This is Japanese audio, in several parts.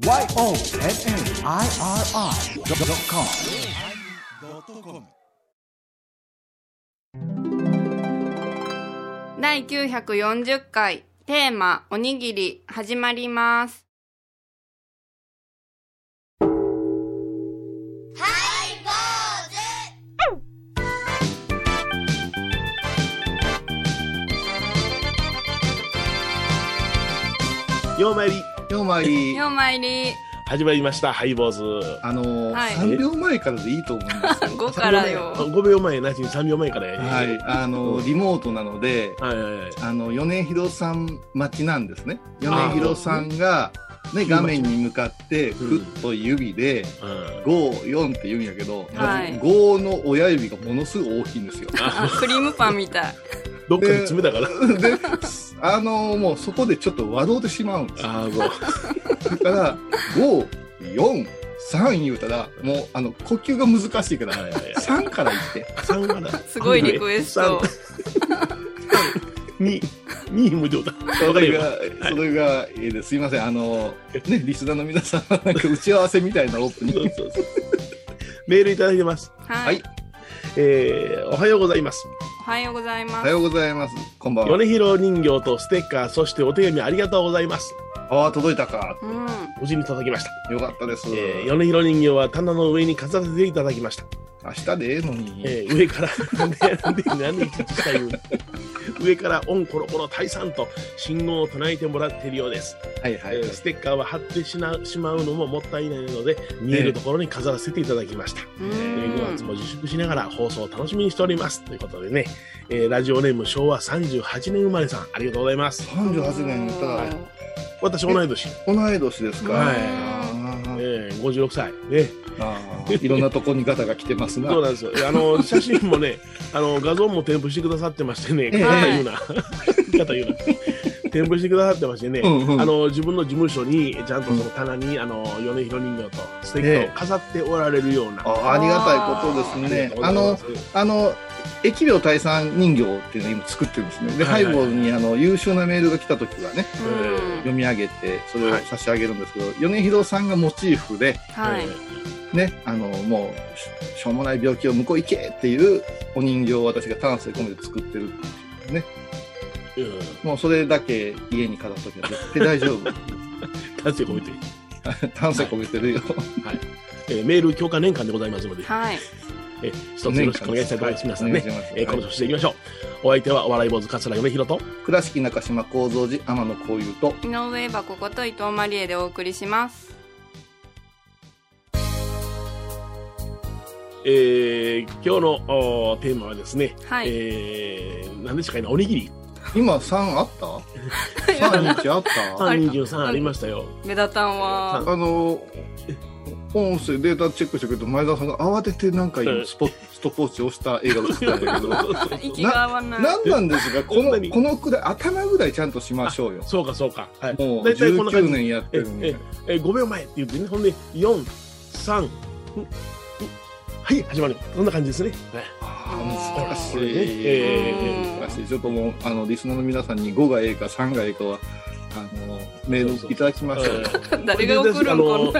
YONNIRI.com 第940回テーマおにぎり始まります。ようまいりようまいり。ようまいり。始まりましたハイボーズ。あのーはい。3秒前からでいいと思うんです。よ5からよ。5秒前。なしに3秒前から。やねはい。あのーリモートなのではいはいはい。あの米広さん待ちなんですね。米広さんがね画面に向かってふっと指で54って言うんやけど、はい。5の親指がものすごい大きいんですよ。あクリームパンみたい。どっかで詰めたから。であのーもうそこでちょっと笑うてしまうんです。よああそうだから543言うたらもうあの呼吸が難しいからはいはいはい。3から言って。3がだすごいリクエスト。2 2無料だそれが、それが、えーです。いません、あの、ね、リスナーの皆さん、なんか打ち合わせみたいなオープニング。そうそうそう。メールいただいてます。ははいい。えー、おはようございますおはようございます。おはようございます。こんばんは。米広人形とステッカーそしてお手紙ありがとうございますああ、届いたか。うん。無事に届きました、よかったです。えー、米広人形は棚の上に飾らせていただきました明日でええのに。えー上から、なんで、なんで、なんで、ちっちゃい上から、オンコロコロ退散と信号を唱えてもらっているようです。はいはいえーステッカーは貼ってしなしまうのももったいないので、見えるところに飾らせていただきました。うえー5ん月も自粛しながら放送を楽しみにしております。ということでね、えーラジオネーム昭和38年生まれさん、ありがとうございます。38年言ったら、私、同い年。同い年ですか？はいえー、56歳。ね。いろんなとこにガタが来てますな。そうなんですよ。あの、写真もね、あの、画像も添付してくださってましてね、ええ方言うな。方言うな。添付してくださってましてね、うんうんあの、自分の事務所に、ちゃんとその棚に、あの、米広人形とステッカーを飾っておられるような。あありがたいことですね。あの、あの、疫病退散人形っていうのを今作ってるんですね。で、はいはいハイボールにあの優秀なメールが来た時はね、うん読み上げて、それを差し上げるんですけど、米広さんがモチーフで、はい。ね、あの、もうし、しょうもない病気を向こう行けっていうお人形を私が丹精込めて作ってるっていうね。うん。もうそれだけ家に飾っときゃ絶対大丈夫。丹精込めて、丹精込めてるよ。えーメール強化年間でございますので、はい。えー一つよろしくお願いしたいと思います。皆さんねお願いします、えーこの調子でいきましょう。お相手はお笑い坊主桂米広と、倉敷中島幸三寺天野幸雄と、井上箱こと伊藤マリエでお送りします。えー今日のおテーマはですね、はい。えー、何でしたかね、おにぎり。今3あった ?3 日あった？33ありましたよ。目立たんは。あの、音声データチェックしたけど、前田さんが慌ててなんか今スポストップウォッチ押した映画が映ったんだけど、息が合わない。何なんですか？このこのくらい、頭ぐらいちゃんとしましょうよ。そうか、そうか。はい。もう大体こんな感19じ。年やってえるのにえ。え5秒前って言ってね、ほんで、4、3、んんはい、始まる。そんな感じですね。難しい。ねえ難しい。ちょっともう、あの、リスナーの皆さんに5がええか3がええかは、あの、メールいただきましょうよ。誰が送るの。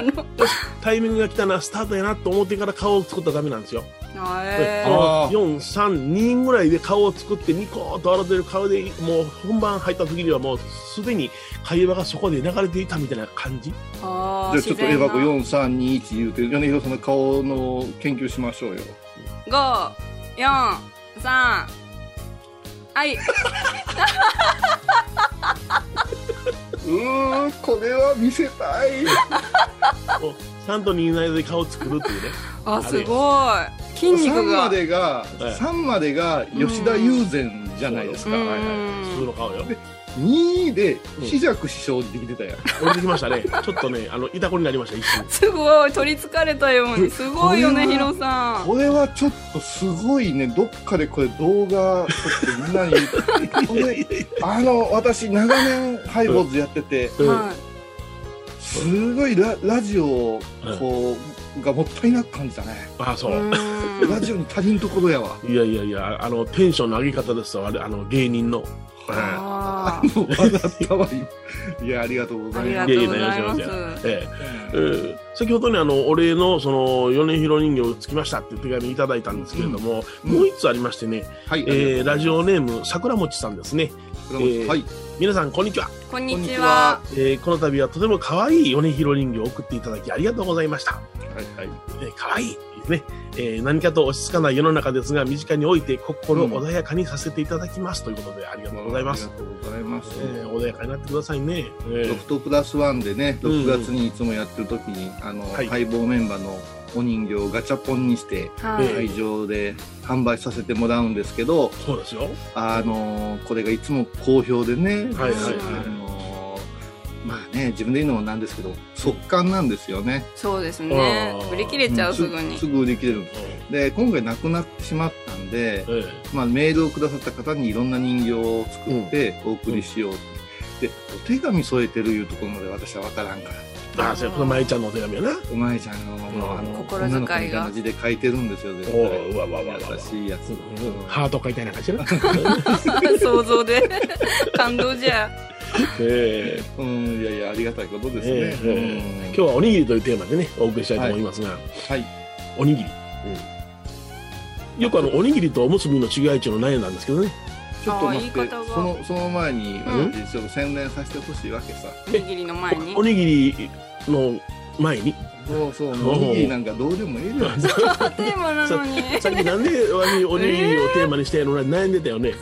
タイミングが来たな、スタートやなと思ってから顔を作ったらダメなんですよ。へーあー4、3、2ぐらいで顔を作ってニコーっと笑ってる顔でもう本番入った時にはもうすでに会話がそこで流れていたみたいな感じじゃあちょっとエヴァ子4321言うて、米広さんの顔の研究しましょうよ。5、4、3、はい。うーん、これは見せたい。もう3と2の間で顔を作るっていうねあ、すごい。筋肉3が。までが、はい3までが吉田友禅じゃないですか。うんはいはい普通の顔よ2でうん四尺師匠できてたやん。降りてきましたねちょっとねあのいたこになりました一瞬すごい。取りつかれたように。すごいよね、ヒロさん。これはちょっとすごいね、どっかでこれ動画撮ってみんなに、これあの、私長年ハイボーズやってて、うんはすごいララジオをこう、がもったいなく感じたね。あそい。う、うんラジオに足りんところやわ。いやいやいやあのテンションの上げ方ですわ。あれあの芸人の、ああもう笑ったわ今。いやありがとうごあ、ありざいます。がとうございます。ええ。えー先ほどね、あの、お礼の、その、米広人形つきましたっていう手紙いただいたんですけれども、うん。もう一つありましてね、はい、えーラジオネーム、桜餅さんですね。えーはい皆さん、こんにちは。こんにちはは。えーこの度はとても可愛い米広人形を送っていただきありがとうございました。はいはいえー可愛いですね、えー何かと落ち着かない世の中ですが、身近において心穏やかにさせていただきますということでありがとうございます。ありがとうございます、えー穏やかになってくださいね。えーロフトプラスワンでね、うん6月にいつもやってる時に、あの、はい相棒メンバーのお人形をガチャポンにして、はい。会場で販売させてもらうんですけど、そうですよ。あのこれがいつも好評でね、はいはいはいあのまあね、自分で言うのもなんですけど、速乾なんですよね。そうですね売り切れちゃう、すぐにす。ぐ売り切れる。で、今回なくなってしまったんで、えまあ、メールをくださった方にいろんな人形を作ってお送りしようと、でお手紙添えてるいうところまで私は分からんからー、あ、そうこれ、まゆちゃんのお手紙やな。お前ちゃんの,、んあの心遣いが女の子みたいな字で書いてるんですよ絶おうわうわうわうわ優しいやつ、ハート書いたような感じな。想像で。感動じゃ。えうんいやいやありがたいことーですね、今日はおにぎりというテーマでね、お送りしたいと思いますが、はいおにぎり。よくあの、おにぎりとおむすびの違いっていうのを悩んだんですけどね。ちょっと待ってそのその前に、うん私ちょっと宣伝させてほしいわけさおにぎりの前にお。にぎりの前に、そうそうおおにぎりなんかどうでもいいじゃないですかテーマなのに。さ っきなんでおにおにぎりをテーマにしてやるの悩んでたよね。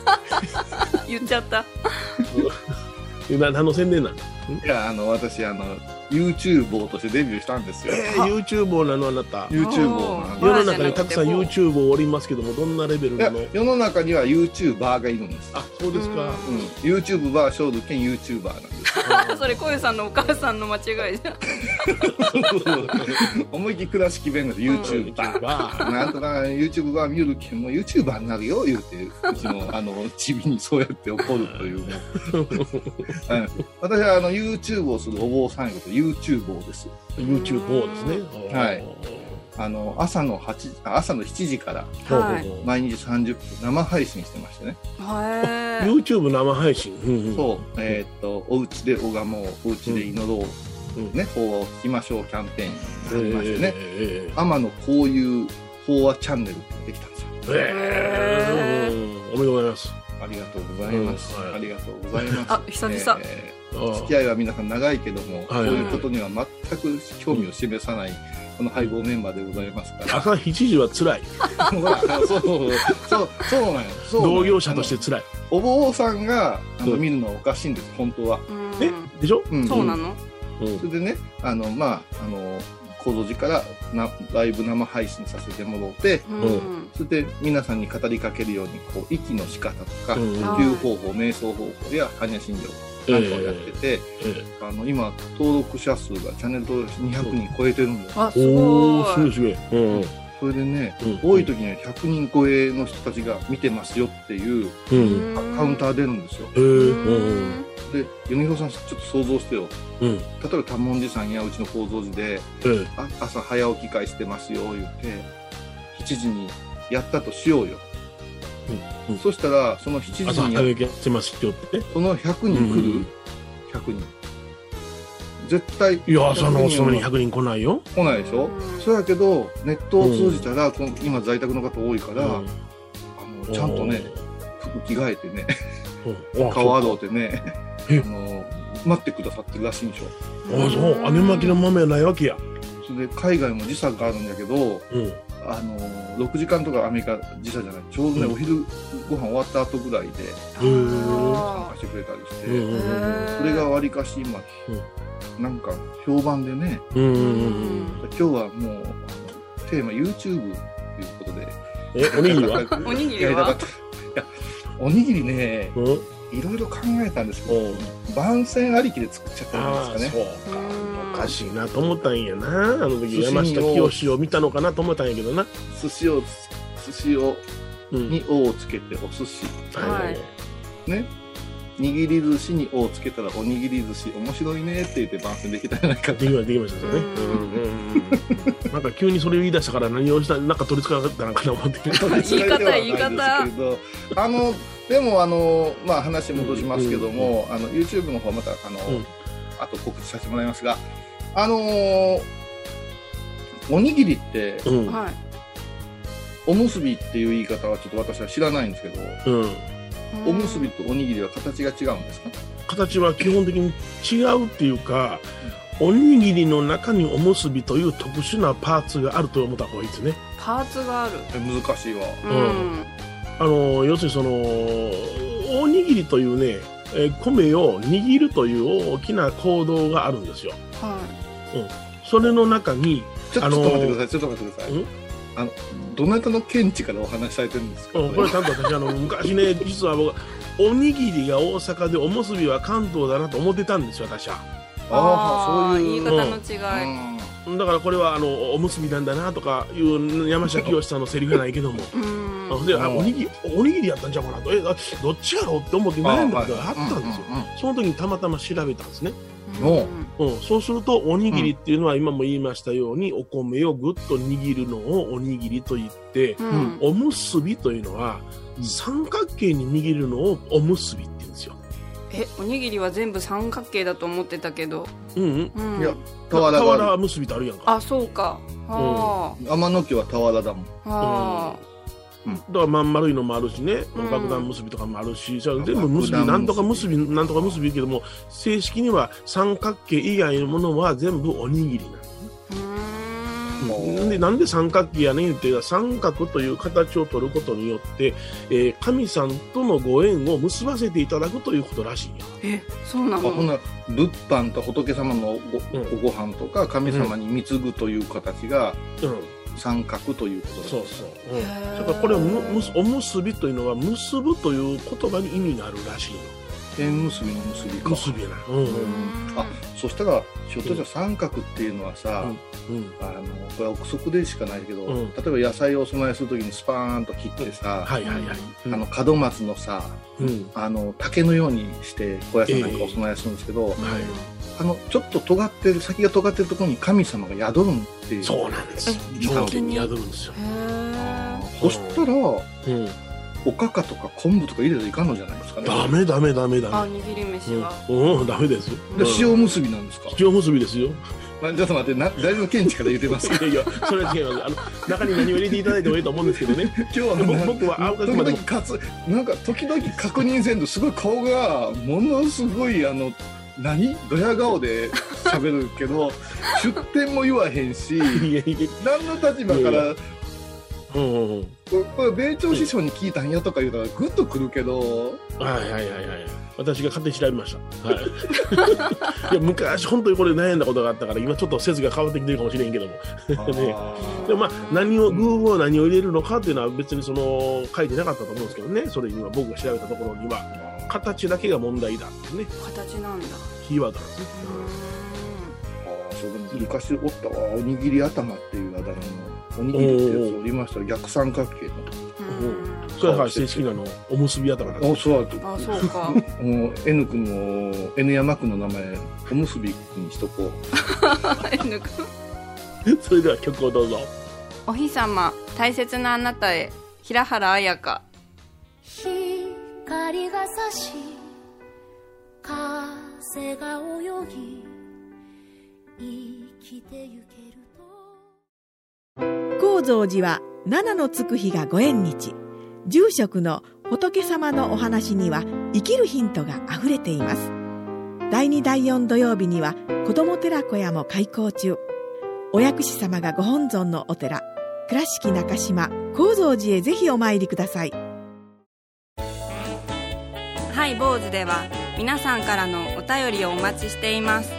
言っちゃった。な何の宣伝なのいやあの私あの YouTuber としてデビューしたんですよ、えー、YouTuber なのあなた。YouTuber 世の中にたくさん YouTuber おりますけども、どんなレベルなの？世の中には YouTuber がいるんです。あ、そうですか。うん。うん、YouTube バーショール兼 YouTuber なんです。それ、こゆさんのお母さんの間違いじゃん。思いっきり倉敷弁です YouTuber、YouTuber なんとか YouTube バー見るけんも YouTuber になるよ言うてうちのあのちびにそうやって怒るという 私はあの YouTube をするお坊さんいうこと YouTuber です。YouTuber ですね。はい。あの朝の8あ朝の7時から毎日30分生配信してましてね、へー。YouTube 生配信。うんうん。そう。えーっとお家で拝もうお家で祈ろう、うん。ね法を聞きましょうキャンペーンがありましてね、え天野こういう法話チャンネルってできたんですよ。ー。えー。うん。おめでとうございます。ありがとうございます、うん。はい。ありがとうございます。あ久々。えあー付き合いは皆さん長いけども、はい。こういうことには全く興味を示さないこの配合メンバーでございますから、朝7時は辛い。そうそうそう。そうなんよそうなんよ同業者として辛い。お坊さんが見るのはおかしいんです本当は、うん。え？でしょ？うん。そうなの？うん。それでねあのまああの構造寺からなライブ生配信させてもらってうん。それで皆さんに語りかけるようにこう息の仕方とか、うん。呼吸方法瞑想方法や般若心経なんかをやってて、えあの今登録者数がチャンネル登録者200人超えてるんですあ、ーすおー、すごい。すごい。うんそれでね、うん。多い時には100人超えの人たちが見てますよっていううん。カカウンター出るんですよ。で米広さんちょっと想像してよ。うん。例えば多聞寺さんやうちの構造寺でえーあ朝早起き会してますよ言って7時にやったとしようよ、うんうん。そしたらその7時朝に。その100人来る、うん100人。絶対。いや、朝のお勤めに100 100人来ないよ。人来ないでしょ、うん。そうやけどネットを通じたら、この今在宅の方多いから、うん。あのちゃんとね服着替えてね顔洗うてねえ？あの待ってくださってるらしいんでしょ？あ、そう。姉巻きの豆はないわけや。それで海外も時差があるんだけどうん。あの6時間とかアメリカ時差じゃない。ちょうどね、うん。お昼ご飯終わった後ぐらいで参加してくれたりして、うんうんそれがわりかし今、なんか評判でねうんうんうん今日はもうあのテーマ YouTube ということでえ、おにぎりは？おにぎりは？おにぎりねうん。いろいろ考えたんですけどうん。番宣ありきで作っちゃったんああ、ですかね。そうか。しいなと思ったんやな。あの時山下に清を見たのかなと思ったんやけどな。寿司を寿司をうん。に「お」をつけてお寿司。はい。ね。握り寿司に「お」をつけたら「おにぎり寿司面白いね」って言って番宣できたんじゃないかできましたできましたよね。うんうんうん。うんなんか急にそれを言い出したから何をしたなんか取りつかなかったのかな思って。言い方言い方。あのでもあのまあ話戻しますけども、あの YouTube の方またあの、うん。あと告知させてもらいますがあのーおにぎりってうん。はい。おむすびっていう言い方はちょっと私は知らないんですけど、うん。おむすびとおにぎりは形が違うんですか？形は基本的に違うっていうかおにぎりの中におむすびという特殊なパーツがあると思った方がいいですね。パーツがある。え難しいわ。うん。あの要するにそのおにぎりというねえー米を握るという大きな行動があるんですよ。はそれの中にちょっと待ってください。ちょっと待ってください。ん？あのどなたの見地からお話しされてるんですか？うんこれちゃんと私あの昔ね 実は僕おにぎりが大阪でおむすびは関東だなと思ってたんですよ私は。ああそういう。言い方の違い。うん。だからこれはあのおむすびなんだなとかいう山下清さんのセリフがないけども。うん。でおにぎりおにぎりやったんちゃうかなと。えあどっちやろうって思って悩んだことがあったんですよ、うんうんうんその時にたまたま調べたんですね、おうん、そうするとおにぎりっていうのは今も言いましたようにお米をぐっと握るのをおにぎりと言ってうん。うんおむすびというのはうん。三角形に握るのをおむすびって言うんですよ、えおにぎりは全部三角形だと思ってたけど。うんうん、うん。いや俵俵がは結びってあるやんか。あそうか。は天野家は俵だもん。あはだからまん丸いのもあるしね、うん。爆弾結びとかもあるし、じゃあ全部結び、なんとか結結び、なんとか結びけども、正式には三角形以外のものは全部おにぎりなんですねうーん。でなんで三角形やねんって三角という形を取ることによって、えー神さんとのご縁を結ばせていただくということらしいんよ。えそうなの？あほんなら物販と仏様のご,、うん。ご飯とか神様に貢ぐという形がうん、三角ということだそうそう。うん、へーだからこれはむむすおむすびというのは結ぶという言葉に意味があるらしいよ。縁結びの結びか結びやな。うん。うん。あそしたらひょっとしたら三角っていうのはさ、うん。あのこれは憶測でしかないけど、うん例えば野菜をお供えするときにスパーンと切ってさ、はいはいはい。うんあの門松のさうん。あの竹のようにして高野菜なんかお供えするんですけど、はい。あのちょっと尖ってる先が尖ってるところに神様が宿るっていうそうなんです。え頂点に？宿るんですよ。そしたらうん。おかかとか昆布とか入れたらいかんのじゃないですかねダメダメダメあダメ。握り飯はうん、うん、ダメです。でうん塩結びなんですか、塩結びですよ。まあ、ちょっと待ってな誰の見地から言ってますか？いやいや、それは違います。あの、中に何を入れていただいてもいいと思うんですけどね。今日は僕僕はあ時々かつなんか時々確認せんとすごい顔がものすごいあの何？ドヤ顔で喋るけど 出店も言わへんしいやいや、何の立場からうんうんうん。ここれ米朝師匠に聞いたんやとか言うたらグッとくるけどはいはいはいはい。私が勝手に調べました。はい。いや、昔、本当にこれ悩んだことがあったから、今ちょっと説が変わってきてるかもしれんけども。ねでもまあ、何を、具を何を入れるのかっていうのは別にその、書いてなかったと思うんですけどね。それには僕が調べたところには、形だけが問題だってね、形なんだキーワードなんですね。そうでも昔おったわ。おにぎり頭っていうあだ名のおにぎりってやつをいました。ら逆三角形の。うーんそれは正式なの、おむすび頭なんです。あそうあそうか。もう N 君の N 山君の名前おむすび君にしとこう。N 君。それでは曲をどうぞ。お日様大切なあなたへ平原綾香。光が差し風が泳ぎ高蔵寺は七のつく日がご縁日。住職の仏様のお話には生きるヒントがあふれています。第2第4土曜日には子ども寺小屋も開校中。お薬師様がご本尊のお寺。倉敷中島・高蔵寺へぜひお参りください。ハイ坊主では皆さんからのお便りをお待ちしています。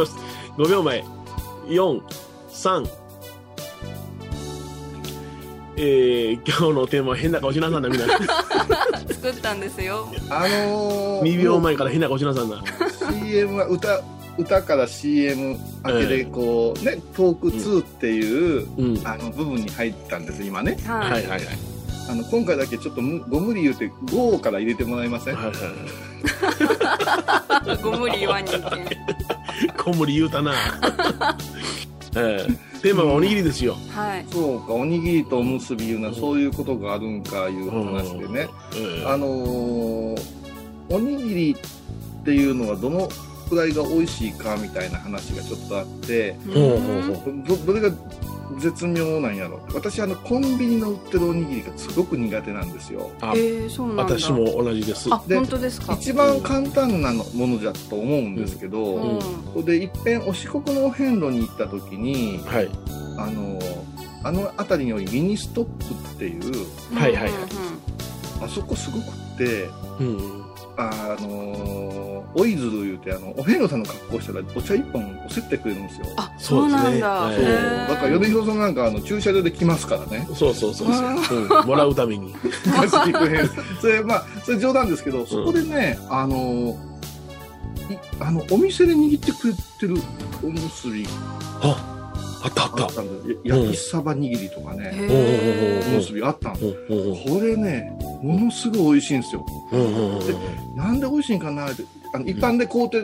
よし、5秒前。4、3。えー、今日のテーマは変な顔しなさんな、みんな。作ったんですよあのー、2秒前から変な顔しなさんな。CM は歌歌から CM 明けでこう、ねトーク2っていう、うん。あの部分に入ったんです今ねはい、はいはいはい。あの今回だけちょっとむご無理言うて5から入れてもらえません、はいはい。ご無理言わんに小森言うたな。ええ。テーマはおにぎりですよ。はい。そうかおにぎりとおむすびいうのはそういうことがあるんかいう話でね、ええあのーおにぎりっていうのはどのくらいが美味しいかみたいな話がちょっとあってほうほうほう。どどれが絶妙なんやろ。私あのコンビニの売ってるおにぎりがすごく苦手なんですよ。あえー、そうなんだ。私も同じです。あで本当ですか？一番簡単なのものだと思うんですけど、うん。うん。でいっぺんお四国のお遍路に行った時にはい。あのあの辺りにおいミニストップっていうはいはいはい。あそこすごくってうん。あのおいずる言うてあのお遍路さんの格好したらお茶一本おせってくれるんですよ。あそうなんだ。そうですね。へー。だから米広さんなんかあの駐車場で来ますからね。そうそうそうそう、あう。ん。もらうために。それまあそれ冗談ですけどそこでね、あのいあのお店で握ってくれてるおむすび。あ、あったあったあっ。たんでや焼きサバ握りとかね、へおむすびあったんですこれねものすごい美味しいんですよでなんで美味しいんかなってあの一般で買うて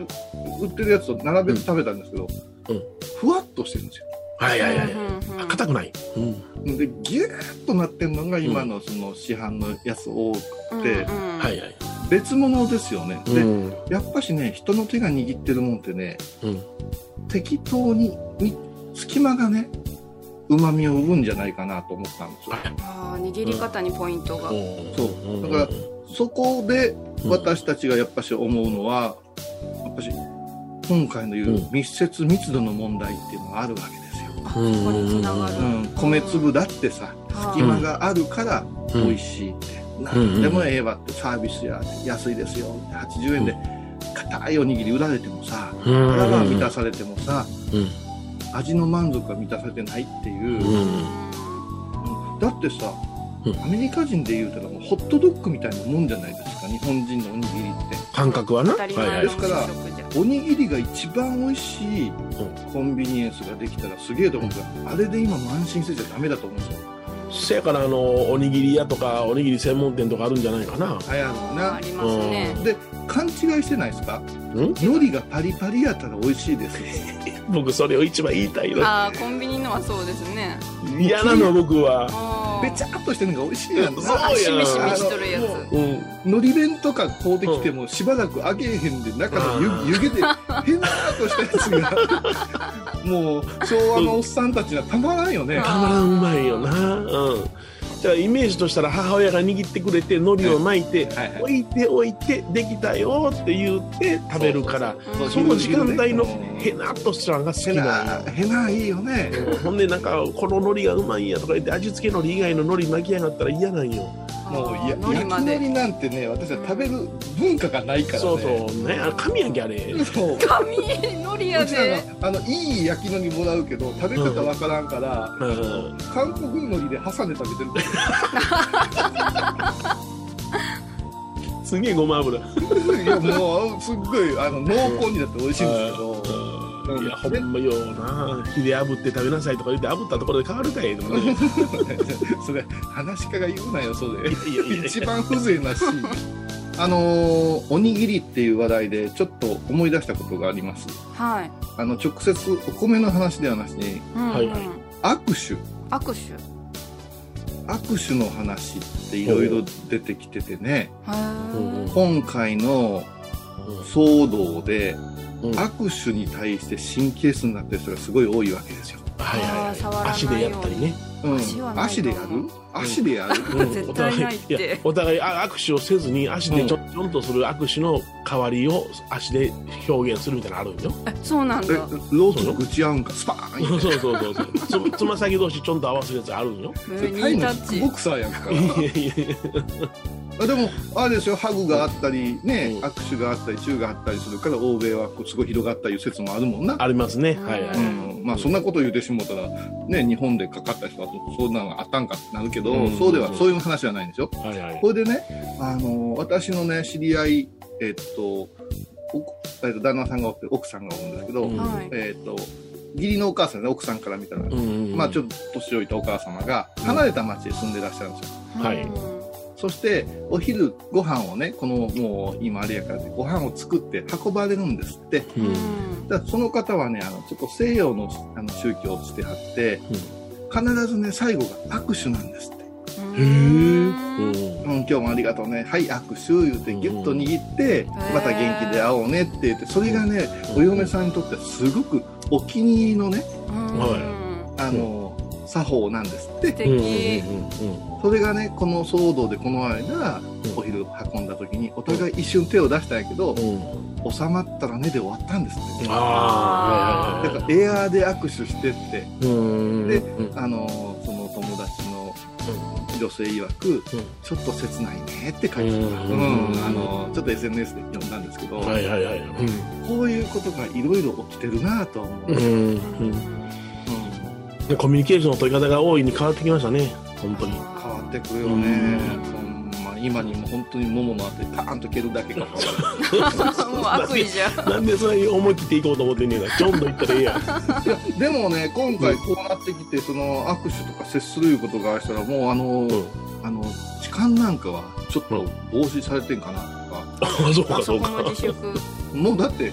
売ってるやつと並べて食べたんですけど、うんふわっとしてるんですよはいはいはい。うんうん硬くない。うん。でギューッとなってるのが今のその市販のやつ多くて、うんうんはいはい。別物ですよね、でうん。やっぱしね人の手が握ってるもんってねうん。適当にに隙間がねうまみを生むんじゃないかなと思ったんですよ。あー握り方にポイントが、そう。だからそこで私たちがやっぱし思うのはやっぱし今回の言う密接密度の問題っていうのがあるわけですよ、あそこにつながる、うん、米粒だってさ隙間があるから美味しいって、何でもええわってサービスや安いですよって80円で硬いおにぎり売られてもさうん。腹が満たされてもさうん。味の満足が満たされてないっていう、うん。うん。だってさうん。アメリカ人で言うたらもうホットドッグみたいなもんじゃないですか日本人のおにぎりって。感覚はな。いですからおにぎりが一番美味しいコンビニエンスができたらすげえと思うからあれで今慢心せちゃダメだと思うんですよ。せやからあのおにぎり屋とかおにぎり専門店とかあるんじゃないかな。流行るな。ありますね。で勘違いしてないですか？ん？海苔がパリパリやったら美味しいです 僕それを一番言いたいの。あーコンビニのはそうですね嫌なの僕は。べちゃっとしてるのが美味しいやんなそうやあしみしみしとるやつううん。海苔弁とか買うてきてもしばらく揚げへんで中の湯うん湯気で変なとしたやつがもう昭和のおっさんたちはたまらんよねたまらんうまいよな。うん。じゃあイメージとしたら母親が握ってくれて海苔を巻いて、はいはい置いておいてできたよって言って食べるからその時間帯のうんへなっとしたのが好きへな。へないいよねうんほんでなんかこの海苔がうまいんやとか言って味付け海苔以外の海苔巻きやがったら嫌なんよ。もうや海苔焼き海苔なんてね私は食べる文化がないからね。そうそう。ねあ神やんけあれ。そう。紙のりやうちらでのあのいい焼き海苔もらうけど食べ方わからんから、うん。韓国海苔で挟んで食べてる。すげえごま油。いやもうすっごいあの濃厚になって美味しいんですけど。うんいやほんまよな。火で炙って食べなさいとか言って炙ったところで変わるかいでもね。それ話し家が言うなよそれ。いやいやいや。一番風情なし。あのーおにぎりっていう話題でちょっと思い出したことがあります。はい、あの直接お米の話ではなしにうんうんはい。はい。握手。握手。握手の話っていろいろ出てきててね。今回の騒動でうん。握手に対して神経質になってる人がすごい多いわけですよ、はいはいはい。足でやったりね。ううん。足でやる？足でやる？うん。絶お互い対ないって。いやお互いあ握手をせずに足でちょ,、ちょんとする握手の代わりを足で表現するみたいなのあるんよ。えそうなんえだロープ打ち合うんかスパーン。そうそう。そうそうつつま先同士ちょんと合わせるやつあるんよ。えニータッチ。ボクサーやんか。いやいやいや。あでもあれですよ。ハグがあったりね、うん。握手があったりチューがあったりする。から欧米はこうすごい広がったいう説もあるもんな。ありますね。はいはい。うん、まあそんなこと言うてしもうたら、ね、日本でかかった人はそそんなのがあったんかってなるけど、うん。そうではそういう話じゃないんですよ。はいはい。これでね、あの私のね知り合い、えっとおえっと旦那さんがおって奥さんがおるんですけど、えっと義理のお母さんね奥さんから見たら、うん。うんうんまあちょっと年老いたお母様が離れた町で住んでらっしゃるんですよ。はい。うんそしてお昼ご飯をねこのもう今あれやからご飯を作って運ばれるんですって。うん。だからその方はねあのちょっと西洋のあの宗教をしてはって、必ずね最後が握手なんですって、うん。へえ。うん。うん、今日もありがとうね。はい握手言うてギュッと握って、んまた元気で会おうねって。言ってそれがね、お嫁さんにとってはすごくお気に入りのねうん。はあの、作法なんですって。素うんうん敵うんそれがねこの騒動でこの間、うん。お昼運んだ時にお互い一瞬手を出したんやけど。収まったらねで終わったんですって。ああ、はいはいはいだからエアーで握手してって。うん。でうんあのその友達の女性曰く、ちょっと切ないねって書いてた、ううん。んあのちょっと SNS で読んだんですけど、はいはいはい。こういうことがいろいろ起きてるなとは思う、うん。うん。うん。でコミュニケーションの取り方が大いに変わってきましたね。本当に。変わってくるよね、ほんま今にも本当に桃のあてパーンと蹴るだけか もう悪意じゃんなんでそれ思い切っていこうと思ってんねんな。ちょんと言ったらええやん。いやでもね今回こうなってきてその握手とか接するいうことがあしたらもうあの、うんあの痴漢なんかはちょっと防止されてんかなとか、あ、そうかあそかそうこ。の自粛もうだって、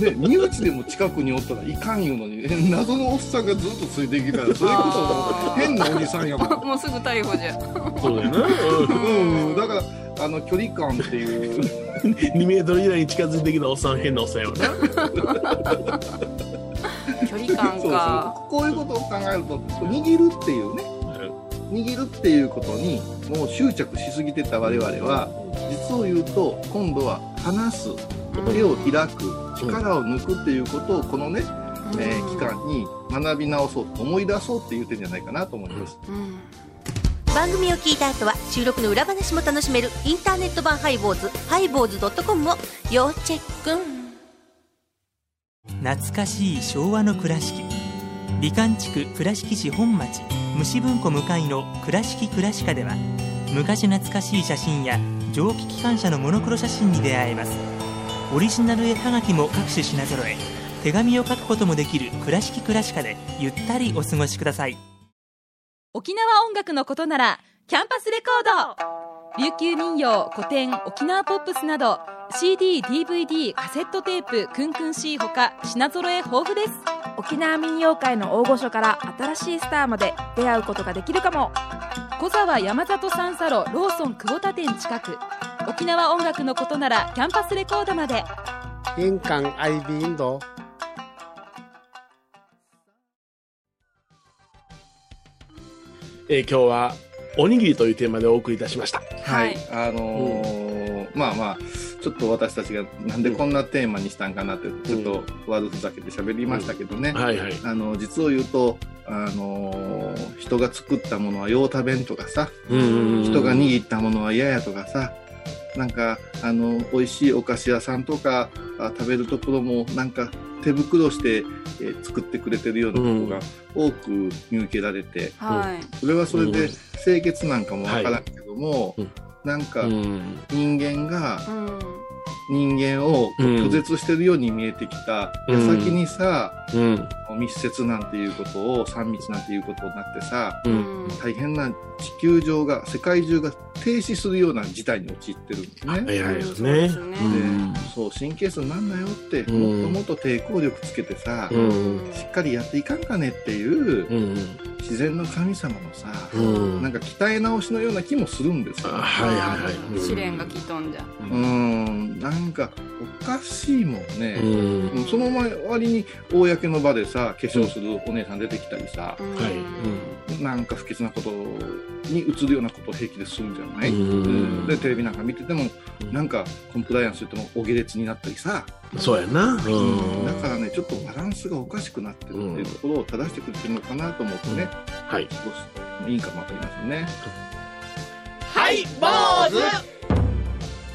ね、身内でも近くにおったらいかん言うのに、え謎のおっさんがずっとついてきたら、それこそあー。変なおじさんやもん。もうすぐ逮捕じゃん。そうだよな。うん。うん、だから、あの、距離感っていう、2メートル以内に近づいてきたおっさん変なおっさんやわな。距離感そうそう。か。こういうことを考えると、握るっていうね、握るっていうことに、もう執着しすぎてた我々は、実を言うと、今度は離す、手を開く、力を抜くっていうことを、このね、えー期間に学び直そう、思い出そうっていう点じゃないかなと思います。うん。番組を聞いた後は収録の裏話も楽しめるインターネット版ハイボーズハイボーズドットコムを要チェック。懐かしい昭和の倉敷。美観地区倉敷市本町虫文庫向かいの「倉敷倉歯科」では昔懐かしい写真や蒸気機関車のモノクロ写真に出会えますオリジナル絵はがきも各種品揃え手紙を書くこともできる「倉敷倉歯科」でゆったりお過ごしください。沖縄音楽のことならキャンパスレコード。琉球民謡古典沖縄ポップスなど CDDVD カセットテープクンクン C ほか品揃え豊富です。沖縄民謡界の大御所から新しいスターまで出会うことができるかも。小沢山里三佐路ローソン久保田店近く。沖縄音楽のことならキャンパスレコードまで。印港 IB 印度えー今日はおにぎりというテーマでお送りいたしました。はい。あのーまあまあ、ちょっと私たちがなんでこんなテーマにしたんかなって、ちょっと悪ふざけて喋りましたけどね。はいはい。あの、実を言うと、あのー人が作ったものはよう食べんとかさ、うんうんうん。人が握ったものは嫌やとかさ、なんか、あの、美味しいお菓子屋さんとかあ食べるところも、なんか手袋して、えー作ってくれてるようなことが多く見受けられて、はい。それはそれで清潔なんかもわからんけども、うん。なんかうん。人間がうん人間を拒絶してるように見えてきたうん。矢先にさ、うん。密接なんていうことを3密なんていうことになってさううん。ん大変な地球上が世界中が停止するような事態に陥ってるんですね。はいはいですね。そうです。ね。でそう神経質になんなよって、うん。もっともっと抵抗力つけてさ、うん。しっかりやっていかんかねっていううん。自然の神様のさ、うん。なんか鍛え直しのような気もするんですよ。あはいはいはい。試練が来とんじゃ。うん、なんかおかしいもんね、うん。うんその前割に公の場でさ化粧するお姉さん出てきたりさ、はい、なんか不吉なことに移るようなことを平気でするんじゃない、うん。うん。でテレビなんか見ててもなんかコンプライアンス言ってもお下劣になったりさ、うん、そうやな。うん。だからねちょっとバランスがおかしくなってるっていうところを正してくれてるのかなと思ってね、はい。少しいいかもわかりません。ねはい坊主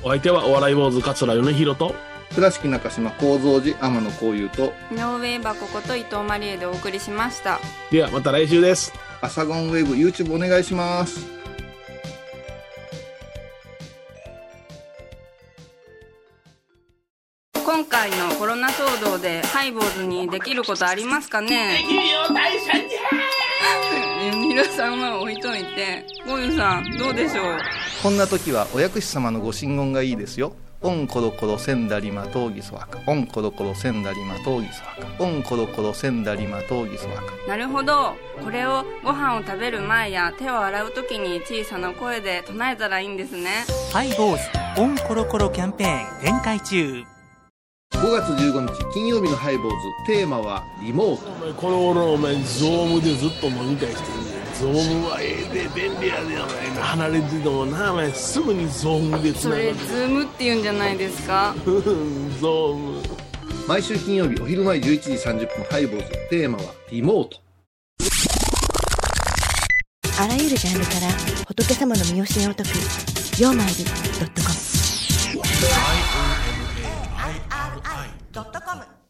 お相手はお笑い坊主桂米宏と、倉敷中島幸三寺天野幸雄と。井上箱こと伊藤マリエでお送りしました。ではまた来週です。アサゴンウェブ YouTube お願いします。今回のコロナ騒動でハイボーズにできることありますかね？君を大社に皆さんは置いといてゴユさんどうでしょう？こんな時はお薬師様のご神言がいいですよ。オンコロコロセンダリマトウギソワカ。オンコロコロセンダリマトウギソワカ。オンコロコロセンダリマトウギソワカ。なるほど。これをご飯を食べる前や手を洗う時に小さな声で唱えたらいいんですね。ハイボーズオンコロコロキャンペーン展開中5月15日金曜日のハイボーズ。テーマはリモート。お前この頃お前ゾームでずっと飲み会してんねん。ゾームはええで便利やでお前。な離れててもなお前すぐにゾームでつそながる。れズームって言うんじゃないですか？ゾーム。毎週金曜日お昼前11時30分ハイボーズ。テーマはリモート。あらゆるジャンルから仏様の身教えを解く「曜マイルドットコム」ドットコム。